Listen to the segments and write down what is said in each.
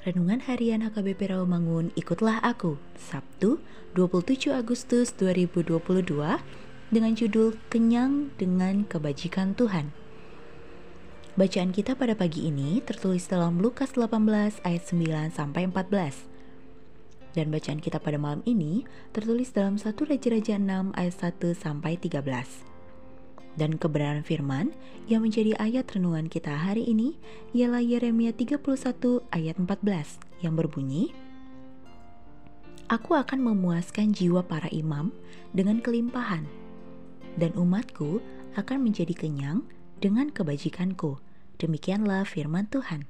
Renungan Harian HKBP Rawamangun, ikutlah aku, Sabtu 27 Agustus 2022 dengan judul Kenyang dengan Kebajikan Tuhan. Bacaan kita pada pagi ini tertulis dalam Lukas 18 ayat 9 sampai 14. Dan bacaan kita pada malam ini tertulis dalam 1 Raja-Raja 6 ayat 1 sampai 13. Dan kebenaran firman yang menjadi ayat renungan kita hari ini ialah Yeremia 31 ayat 14 yang berbunyi, Aku akan memuaskan jiwa para imam dengan kelimpahan, dan umatku akan menjadi kenyang dengan kebajikanku. Demikianlah firman Tuhan.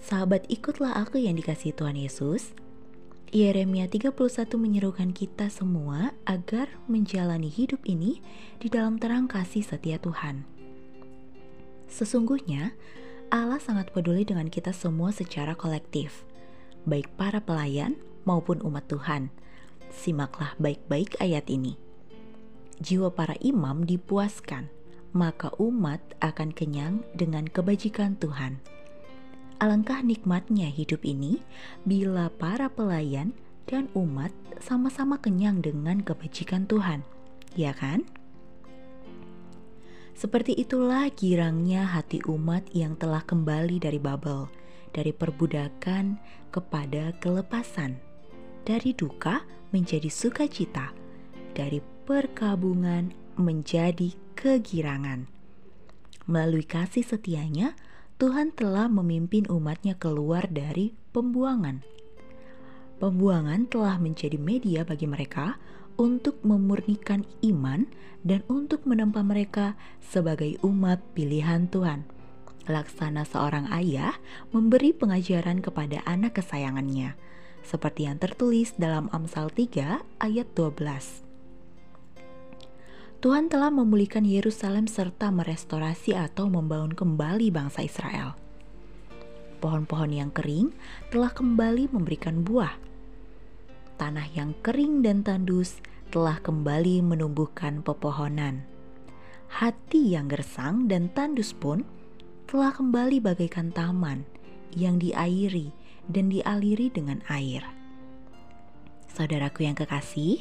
Sahabat ikutlah aku yang dikasih Tuhan Yesus, Yeremia 31 menyerukan kita semua agar menjalani hidup ini di dalam terang kasih setia Tuhan. Sesungguhnya, Allah sangat peduli dengan kita semua secara kolektif, baik para pelayan maupun umat Tuhan. Simaklah baik-baik ayat ini. Jiwa para imam dipuaskan, maka umat akan kenyang dengan kebajikan Tuhan. Alangkah nikmatnya hidup ini bila para pelayan dan umat sama-sama kenyang dengan kebajikan Tuhan, ya kan? Seperti itulah girangnya hati umat yang telah kembali dari Babel, dari perbudakan kepada kelepasan, dari duka menjadi sukacita, dari perkabungan menjadi kegirangan. Melalui kasih setianya, Tuhan telah memimpin umatnya keluar dari pembuangan. Pembuangan telah menjadi media bagi mereka untuk memurnikan iman dan untuk menempa mereka sebagai umat pilihan Tuhan. Laksana seorang ayah memberi pengajaran kepada anak kesayangannya, seperti yang tertulis dalam Amsal 3 ayat 12. Tuhan telah memulihkan Yerusalem serta merestorasi atau membangun kembali bangsa Israel. Pohon-pohon yang kering telah kembali memberikan buah. Tanah yang kering dan tandus telah kembali menumbuhkan pepohonan. Hati yang gersang dan tandus pun telah kembali bagaikan taman yang diairi dan dialiri dengan air. Saudaraku yang kekasih,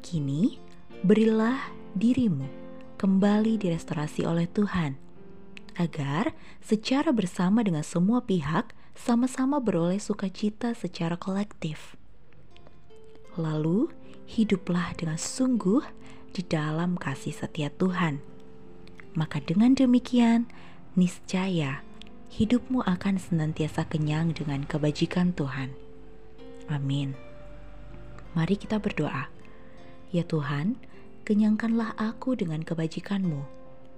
kini berilah dirimu kembali direstorasi oleh Tuhan, agar secara bersama dengan semua pihak sama-sama beroleh sukacita secara kolektif. Lalu, hiduplah dengan sungguh di dalam kasih setia Tuhan. Maka dengan demikian, niscaya hidupmu akan senantiasa kenyang dengan kebajikan Tuhan. Amin. Mari kita berdoa. Ya Tuhan, kenyangkanlah aku dengan kebajikanmu.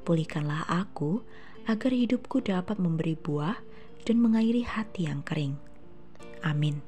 Pulihkanlah aku agar hidupku dapat memberi buah dan mengairi hati yang kering. Amin.